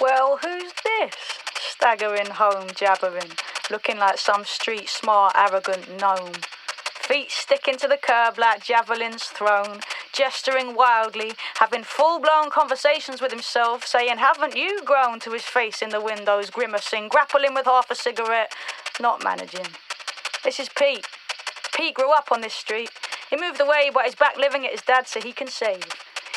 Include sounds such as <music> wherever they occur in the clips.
Well, who's this? Staggering home, jabbering, looking like some street smart, arrogant gnome. Feet sticking to the curb like javelins thrown, gesturing wildly, having full blown conversations with himself, saying, Haven't you grown to his face in the windows, grimacing, grappling with half a cigarette, not managing. This is Pete. Pete grew up on this street. He moved away, but he's back living at his dad's so he can save.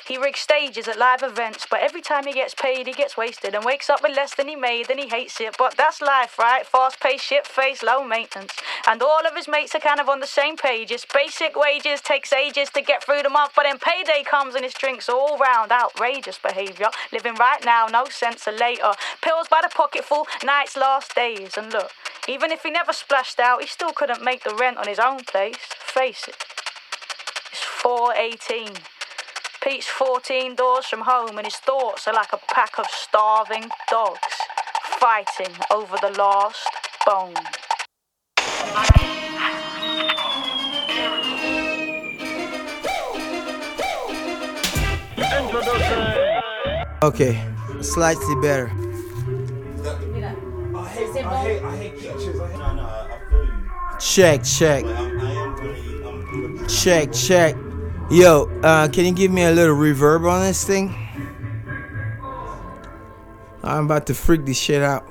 He rigs stages at live events, but every time he gets paid, he gets wasted and wakes up with less than he made, and he hates it. But that's life, right? Fast paced, shit face, low maintenance. And all of his mates are kind of on the same page. It's basic wages, takes ages to get through the month, but then payday comes and his drinks all round. Outrageous behaviour. Living right now, no sense of later. Pills by the pocketful, nights, last days. And look, even if he never splashed out, he still couldn't make the rent on his own place. Face it. It's 418. Pete's 14 doors from home, and his thoughts are like a pack of starving dogs fighting over the last bone. Okay, slightly better. Check, check, check, check. Yo, uh, can you give me a little reverb on this thing? I'm about to freak this shit out.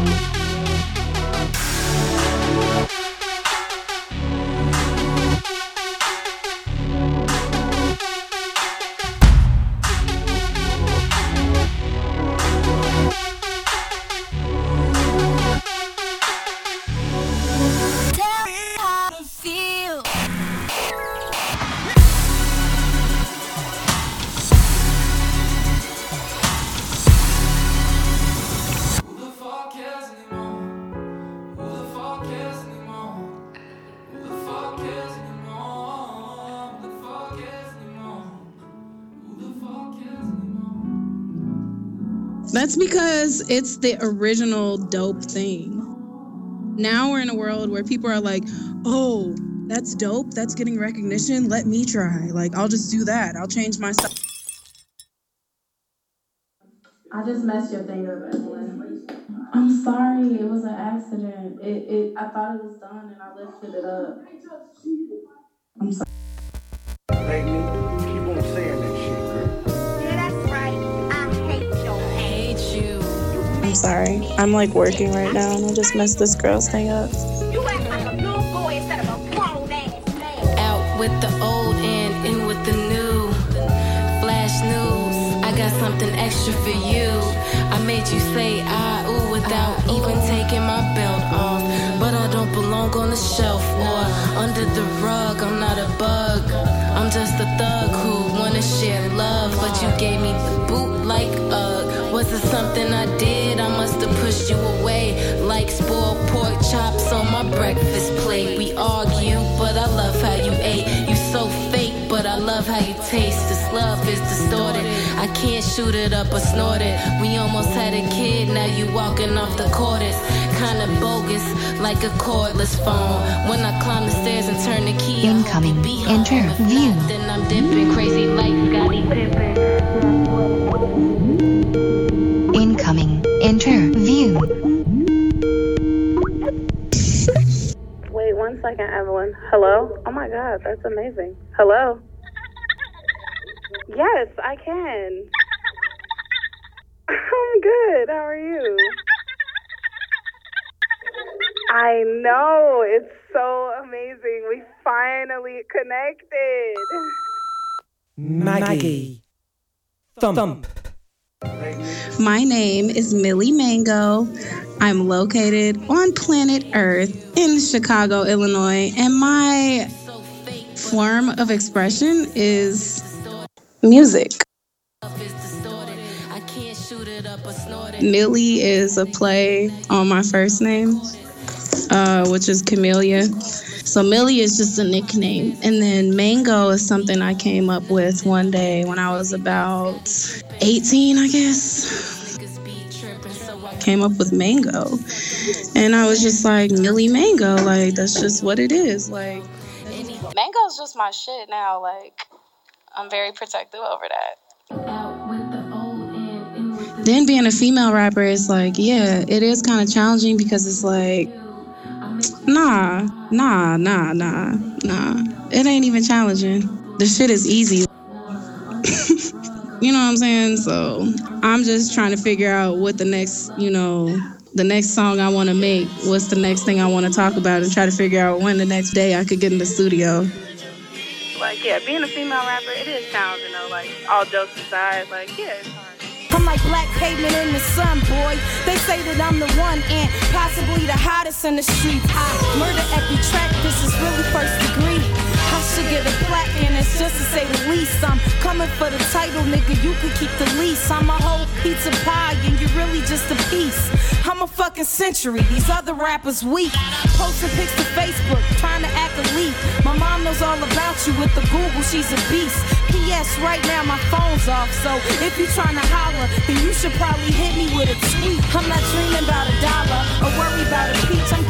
Tell That's because it's the original dope thing. Now we're in a world where people are like, oh, that's dope. That's getting recognition. Let me try. Like, I'll just do that. I'll change my style. I just messed your thing up, Evelyn. I'm sorry. It was an accident. It, it. I thought it was done, and I lifted it up. I'm sorry. You. sorry. I'm like working right now and I just messed this girl's thing up. You act like a little boy instead of a grown ass man. Out with the old and in with the new. Flash news, I got something extra for you. I made you say ah ooh without even taking my belt off. But I don't belong on the shelf or under the rug. I'm not a bug. I'm just a thug who wanna share love. But you gave me the boot like uh was it something I did? I must have pushed you away like spoiled pork chops on my breakfast plate. We argue, but I love how you ate. You so fake, but I love how you taste. This love is distorted. I can't shoot it up or snort it. We almost had a kid, now you walking off the cordless. Kinda bogus, like a cordless phone. When I climb the stairs and turn the key, Incoming I hope be home. If interview. then I'm dipping crazy like Scottie Pippen. One second, Evelyn. Hello? Oh my god, that's amazing. Hello? Yes, I can. <laughs> I'm good. How are you? I know. It's so amazing. We finally connected. Maggy. Thump. My name is Milly Mango. I'm located on planet Earth in Chicago, Illinois, and my form of expression is music. Milly is a play on my first name, uh, which is Camellia. So Milly is just a nickname. And then Mango is something I came up with one day when I was about 18, I guess. Came up with Mango. And I was just like, Milly Mango, like, that's just what it is. Like, Mango's just my shit now. Like, I'm very protective over that. Then being a female rapper is like, yeah, it is kind of challenging because it's like, nah, nah, nah, nah, nah. It ain't even challenging. The shit is easy. <laughs> you know what I'm saying? So I'm just trying to figure out what the next, you know, the next song I want to make. What's the next thing I want to talk about and try to figure out when the next day I could get in the studio. Like, yeah, being a female rapper, it is challenging though. Like, all jokes aside, like, yeah. I'm like black pavement in the sun, boy. They say that I'm the one and possibly the hottest in the streets. I murder every track, this is really first should get a and it's just to say the least. I'm coming for the title, nigga. You could keep the lease. I'm a whole pizza pie and you're really just a piece. I'm a fucking century. These other rappers weak. Posting pics to Facebook, trying to act leaf. My mom knows all about you with the Google. She's a beast. P.S. Right now my phone's off, so if you're trying to holler, then you should probably hit me with a tweet. I'm not dreaming about a dollar or worry about a peach. I'm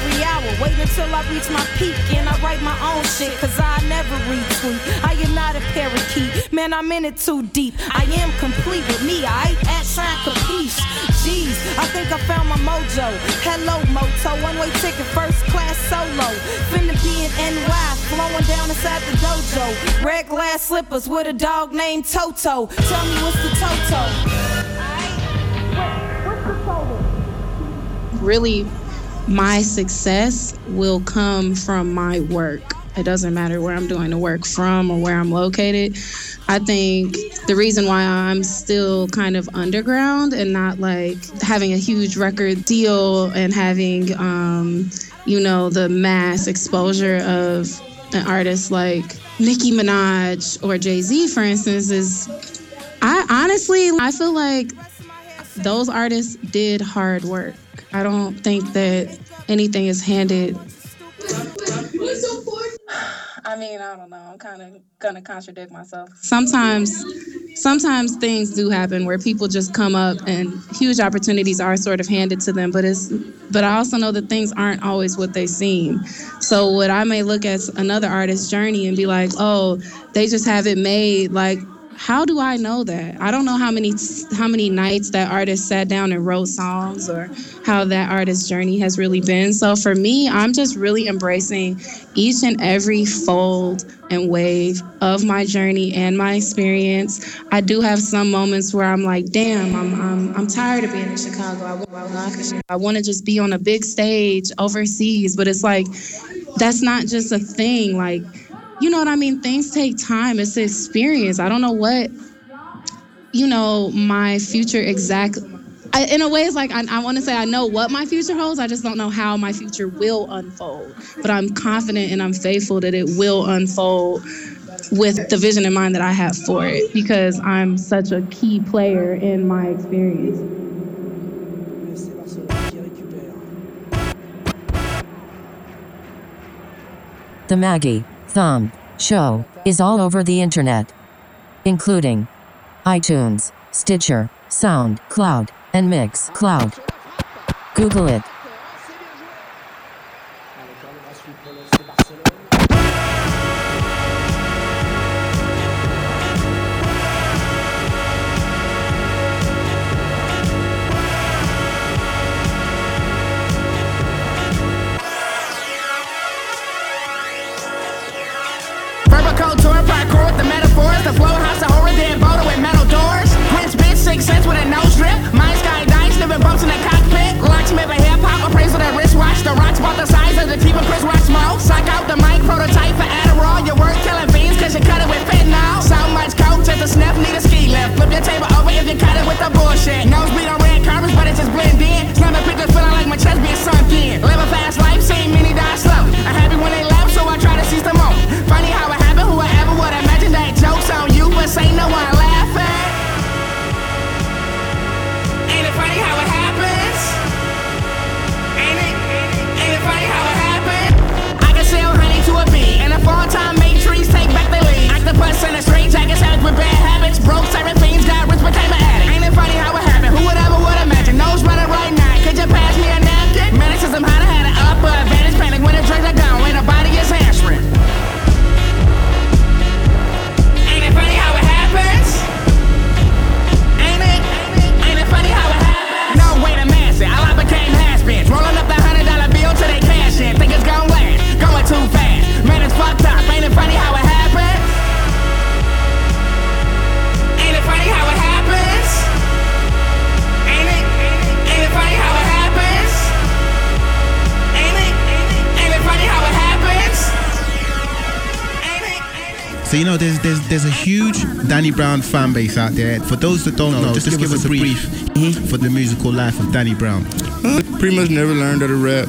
every hour. Wait until I reach my peak and I write my own shit, cause I never retweet. I am not a parakeet, man, I'm in it too deep. I am complete with me, I at Shine Capiche. Jeez, I think I found my mojo. Hello, Moto, one way ticket, first class solo. Finna be in NY, flowing down inside the dojo. Red glass slippers with a dog named Toto. Tell me what's the Toto? really my success will come from my work. It doesn't matter where I'm doing the work from or where I'm located. I think the reason why I'm still kind of underground and not like having a huge record deal and having, um, you know, the mass exposure of an artist like Nicki Minaj or Jay Z, for instance, is I honestly, I feel like those artists did hard work. I don't think that anything is handed. I mean, I don't know. I'm kind of gonna contradict myself. Sometimes, sometimes things do happen where people just come up and huge opportunities are sort of handed to them. But it's, but I also know that things aren't always what they seem. So what I may look at another artist's journey and be like, oh, they just have it made. Like, how do I know that? I don't know how many how many nights that artist sat down and wrote songs or how that artist's journey has really been. So for me, I'm just really embracing each and every fold and wave of my journey and my experience. I do have some moments where I'm like, damn, I'm I'm, I'm tired of being in Chicago. I, want- I want to just be on a big stage overseas, but it's like that's not just a thing. Like, you know what I mean? Things take time. It's an experience. I don't know what, you know, my future exact. I, in a way, it's like I, I want to say I know what my future holds. I just don't know how my future will unfold. But I'm confident and I'm faithful that it will unfold with the vision in mind that I have for it because I'm such a key player in my experience. The Maggy Thump Show is all over the internet, including iTunes, Stitcher, SoundCloud, and Mixcloud. Google it. With the bullshit. Nosebleed on red carpets, but it just blend in. Slamming pictures, feeling like my chest being sunk you know, there's there's there's a huge Danny Brown fan base out there. For those that don't know, just, give, us a brief for the musical life of Danny Brown. Uh, pretty much never learned how to rap.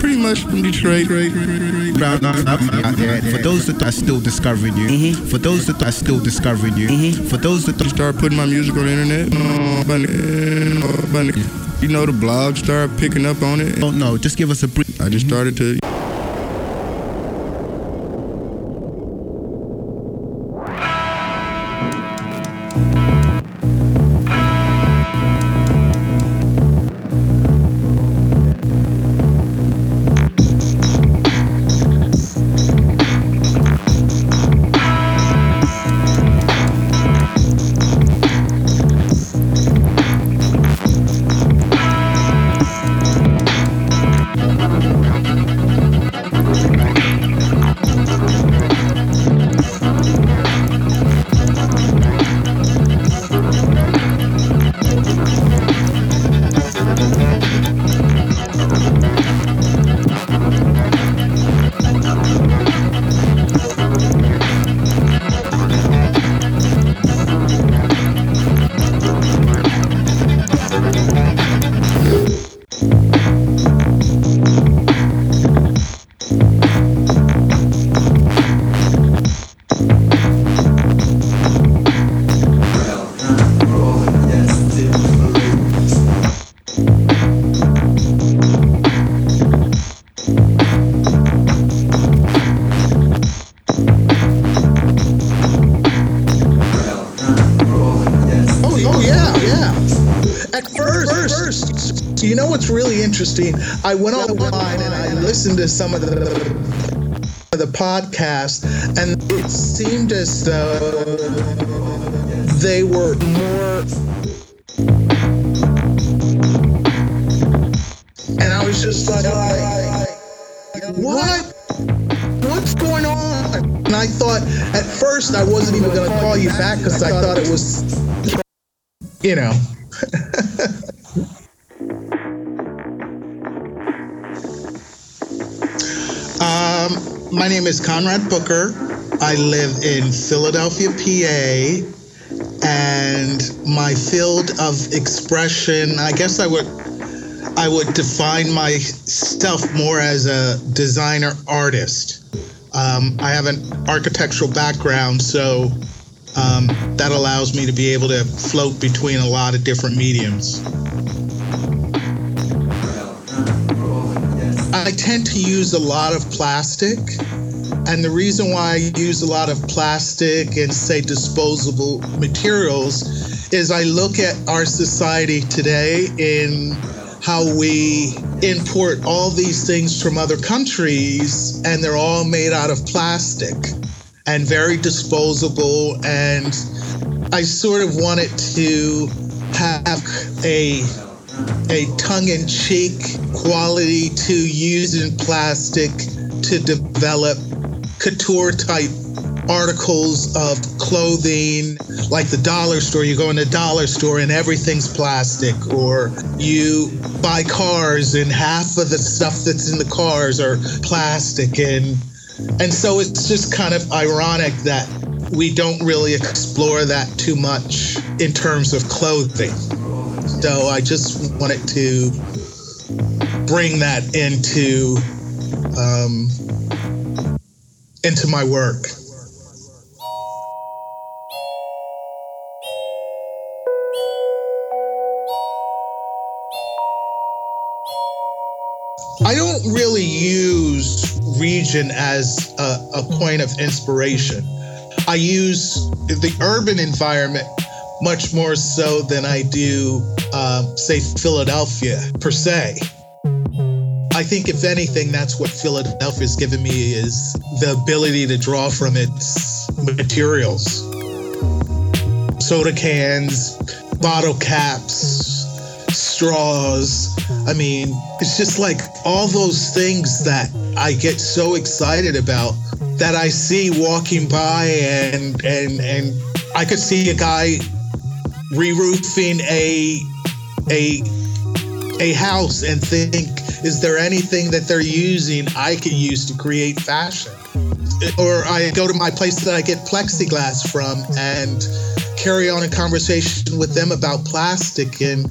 Pretty much from Detroit. Brown out there. For those that are still discovering you, for those that are still discovering you, for those that start putting my music on the internet. bunny, bunny. You know, the blog started picking up on it. Don't know. Just give us a brief. I just started to. What's really interesting? I went online and I listened to some of the the podcast, and it seemed as though they were more. And I was just like, what? What's going on? And I thought, at first, I wasn't even going to call you back because I thought it was, you know. <laughs> my name is Conrad Booker. I live in Philadelphia, PA, and my field of expression, I guess I would I would define myself more as a designer artist. Um, I have an architectural background, so um, that allows me to be able to float between a lot of different mediums. I tend to use a lot of plastic. And the reason why I use a lot of plastic and say disposable materials is I look at our society today in how we import all these things from other countries and they're all made out of plastic and very disposable and I sort of wanted to have a a tongue-in-cheek quality to using plastic to develop couture type articles of clothing like the dollar store. You go in the dollar store and everything's plastic or you buy cars and half of the stuff that's in the cars are plastic. And and so it's just kind of ironic that we don't really explore that too much in terms of clothing so i just wanted to bring that into um, into my work. I don't really use region as a, a, point of inspiration. I use the urban environment much more so than I do, uh, say, Philadelphia per se. I think, if anything, that's what Philadelphia's given me is the ability to draw from its materials. Soda cans, bottle caps, straws. I mean, it's just like all those things that I get so excited about that I see walking by and and and I could see a guy re-roofing a a a house and think is there anything that they're using I can use to create fashion? Or I go to my place that I get plexiglass from and carry on a conversation with them about plastic and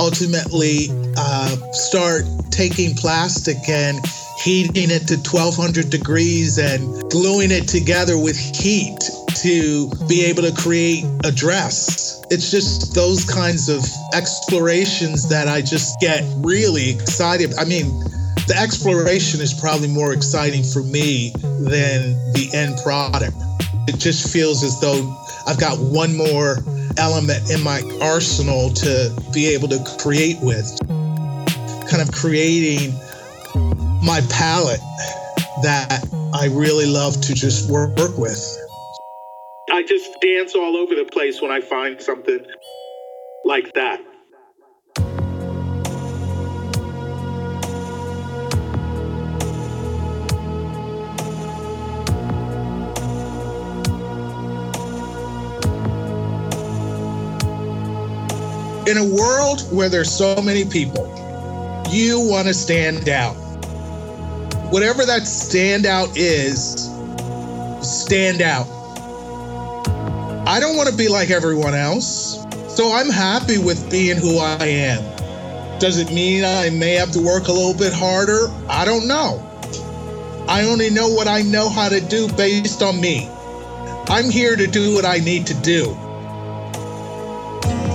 ultimately uh, start taking plastic and heating it to 1200 degrees and gluing it together with heat to be able to create a dress. It's just those kinds of explorations that I just get really excited. I mean, the exploration is probably more exciting for me than the end product. It just feels as though I've got one more element in my arsenal to be able to create with. Kind of creating my palette that I really love to just work, work with. I just dance all over the place when I find something like that. In a world where there's so many people, you want to stand out. Whatever that standout is, stand out. I don't want to be like everyone else. So I'm happy with being who I am. Does it mean I may have to work a little bit harder? I don't know. I only know what I know how to do based on me. I'm here to do what I need to do.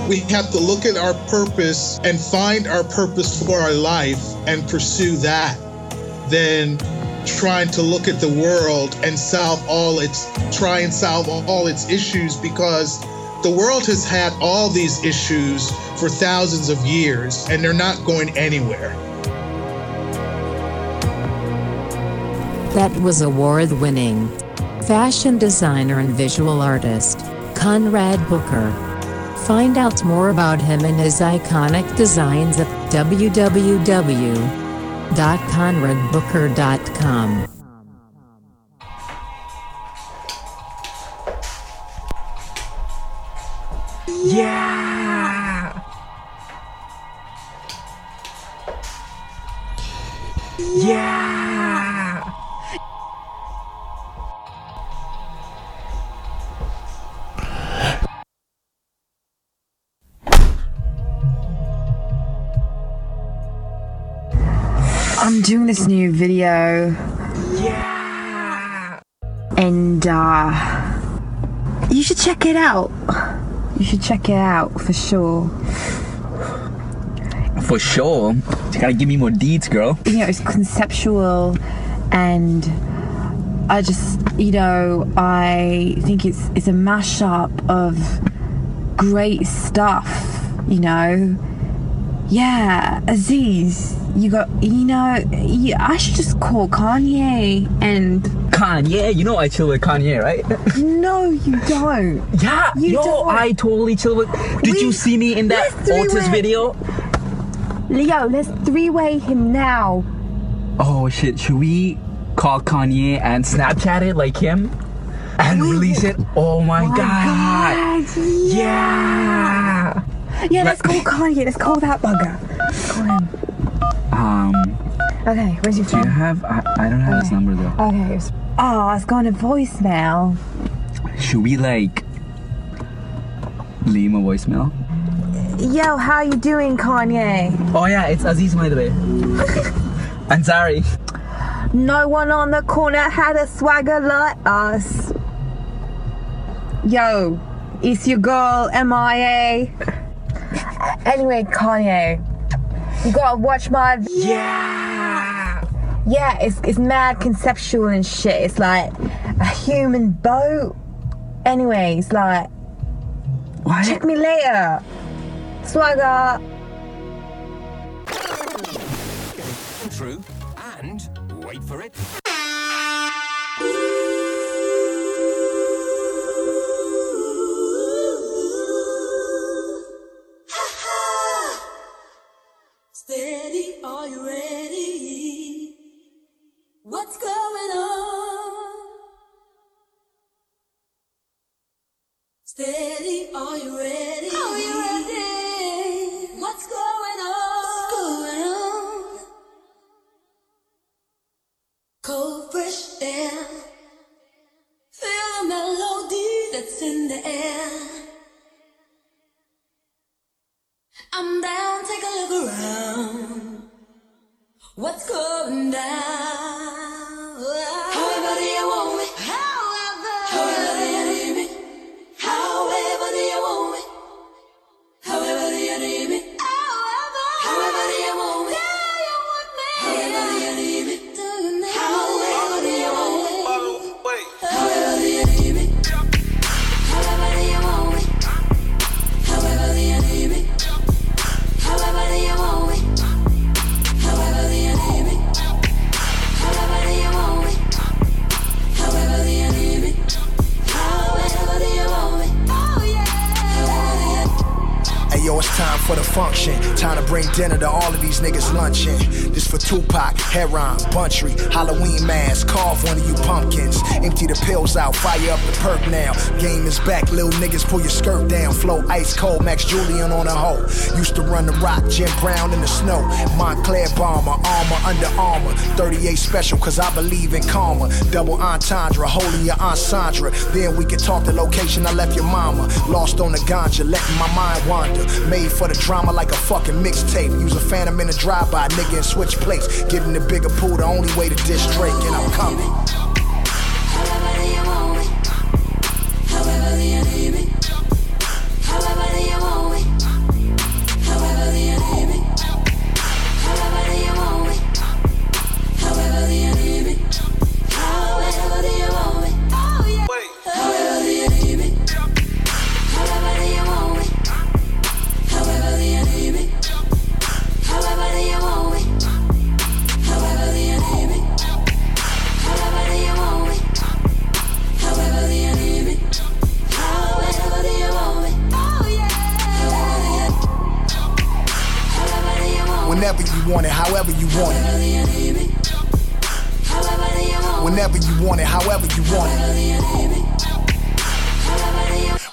We have to look at our purpose and find our purpose for our life and pursue that. Then trying to look at the world and solve all its try and solve all its issues because the world has had all these issues for thousands of years and they're not going anywhere. That was award winning fashion designer and visual artist Conrad Booker. Find out more about him and his iconic designs at www.conradbooker.com. I'm doing this new video. Yeah! And uh you should check it out. You should check it out for sure. For sure. You gotta give me more deeds, girl. You know, it's conceptual and I just you know, I think it's it's a mashup of great stuff, you know. Yeah, Aziz, you got you know, yeah, I should just call Kanye and Kanye, you know I chill with Kanye, right? <laughs> No, you don't. Yeah, You yo, don't. I totally chill with. Did you see me in that Otis video? Leo, let's three-way him now. Oh shit, should we call Kanye and Snapchat it like him? And release it? Oh my, god. Yeah. Yeah, let's call Kanye. Let's call that bugger. Call him. Um, Okay, where's your do you have. I, I don't have his number though. Okay. Oh, it's gone to voicemail. Should we like. leave him a voicemail? Yo, how you doing, Kanye? Oh yeah, it's Aziz by the way. <laughs> Ansari. No one on the corner had a swagger like us. Yo, it's your girl MIA. Anyway, Kanye, you gotta watch my. Yeah! Yeah, it's, it's mad conceptual and shit. It's like a human boat. Anyway, it's like. Check me later. Swagger. True. And wait for it. Bring dinner to all of these niggas luncheon. This for Tupac, Heron, Buntry, Halloween mask. Carve one of you pumpkins. Empty the pills out, fire up perk now. Game is back, little niggas pull your skirt down. Flow ice cold, Max Julien on a hoe. Used to run the rock, Jim Brown in the snow. Moncler bomber, armor under armor. 38 special, cause I believe in karma. Double entendre, holding your Aunt Sandra. Then we can talk the location I left your mama. Lost on the ganja, letting my mind wander. Made for the drama like a fucking mixtape. Use a phantom in a drive-by, nigga, and switch plates. Get in the bigger pool, the only way to diss Drake, and I'm coming.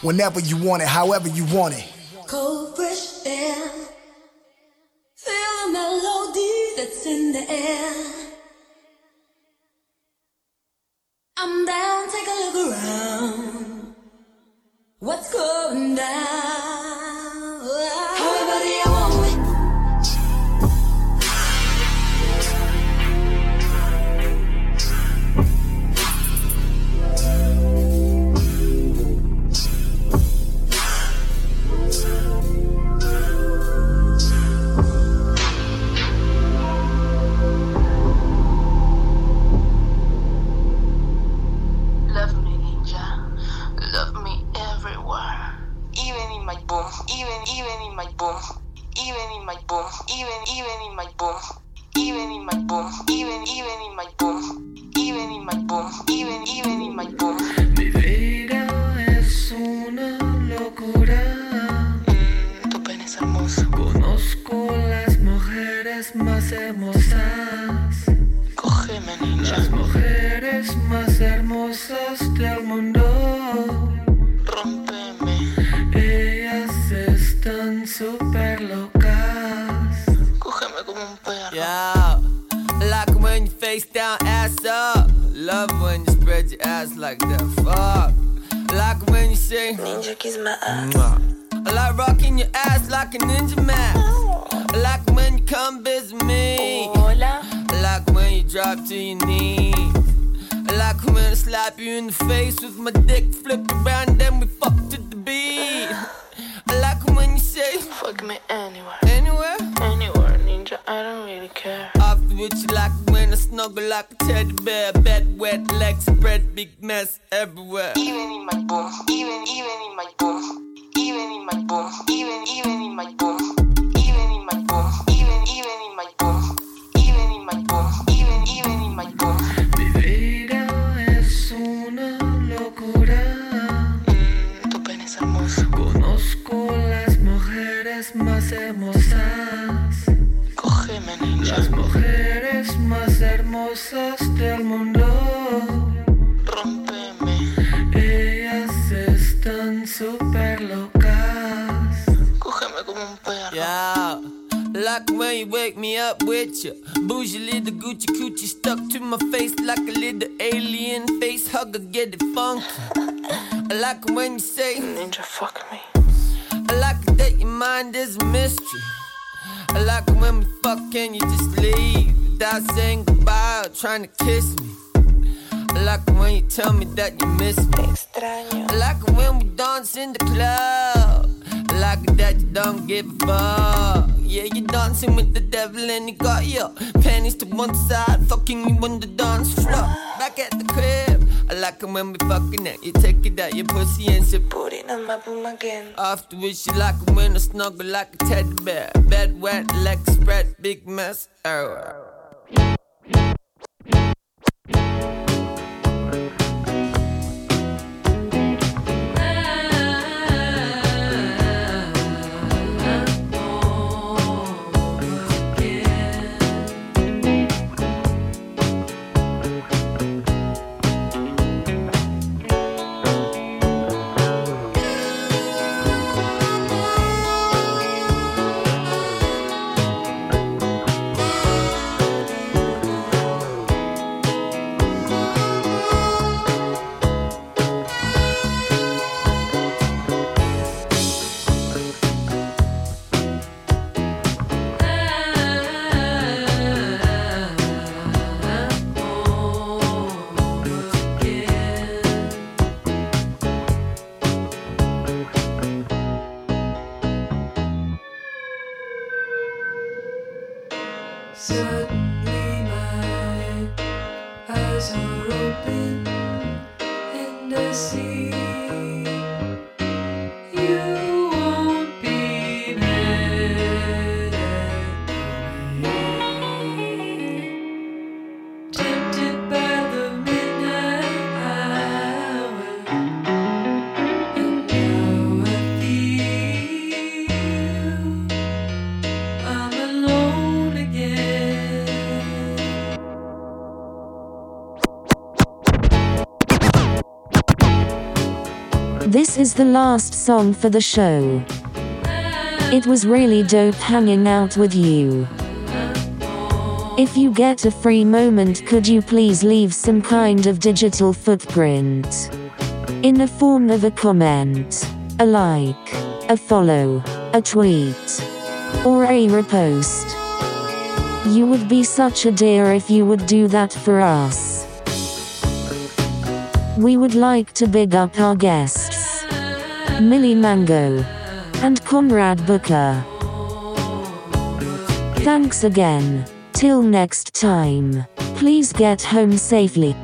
Whenever you want it, however you want it. Cold, fresh air. Feel the melody that's in the air. I'm down, take a look around. What's going down? Boom. Even in my boom. Even, even in my boom. Even in my boom. Even, even in my boom. Even in my boom. Even, even in my boom. I like rocking your ass like a ninja man. I like when you come visit me. Hola. I like when you drop to your knees. I like when I slap you in the face with my dick flipped around, then we fuck to the beat. I like when you say, Fuck me anywhere. Snuggle like a teddy bear. Bed wet, legs spread, big mess everywhere. Even in my boom. Even, even in my boom. Even in my boom. Even, even in my boom. Like when you wake me up with your bougie little Gucci coochie stuck to my face like a little alien face hugger, get it funky. I like when you say, Ninja, fuck me. I like that your mind is a mystery. I like when we fuck and you just leave without saying goodbye or trying to kiss me. I like when you tell me that you miss me. Extraño. I like when we dance in the club. Like that you don't give a fuck. Yeah, you're dancing with the devil and you got your panties to one side, fucking you on the dance floor. Back at the crib. I like it when we fucking and you take it out your pussy and say, Put it on my boom again. Afterwards, you like it when I snuggle like a teddy bear. Bed wet, legs spread, big mess everywhere. Is the last song for the show. It was really dope hanging out with you. If you get a free moment, could you please leave some kind of digital footprint? In the form of a comment, a like, a follow, a tweet, or a repost. You would be such a dear if you would do that for us. We would like to big up our guests Milly Mango and Conrad Booker. Thanks again. Till next time. Please get home safely.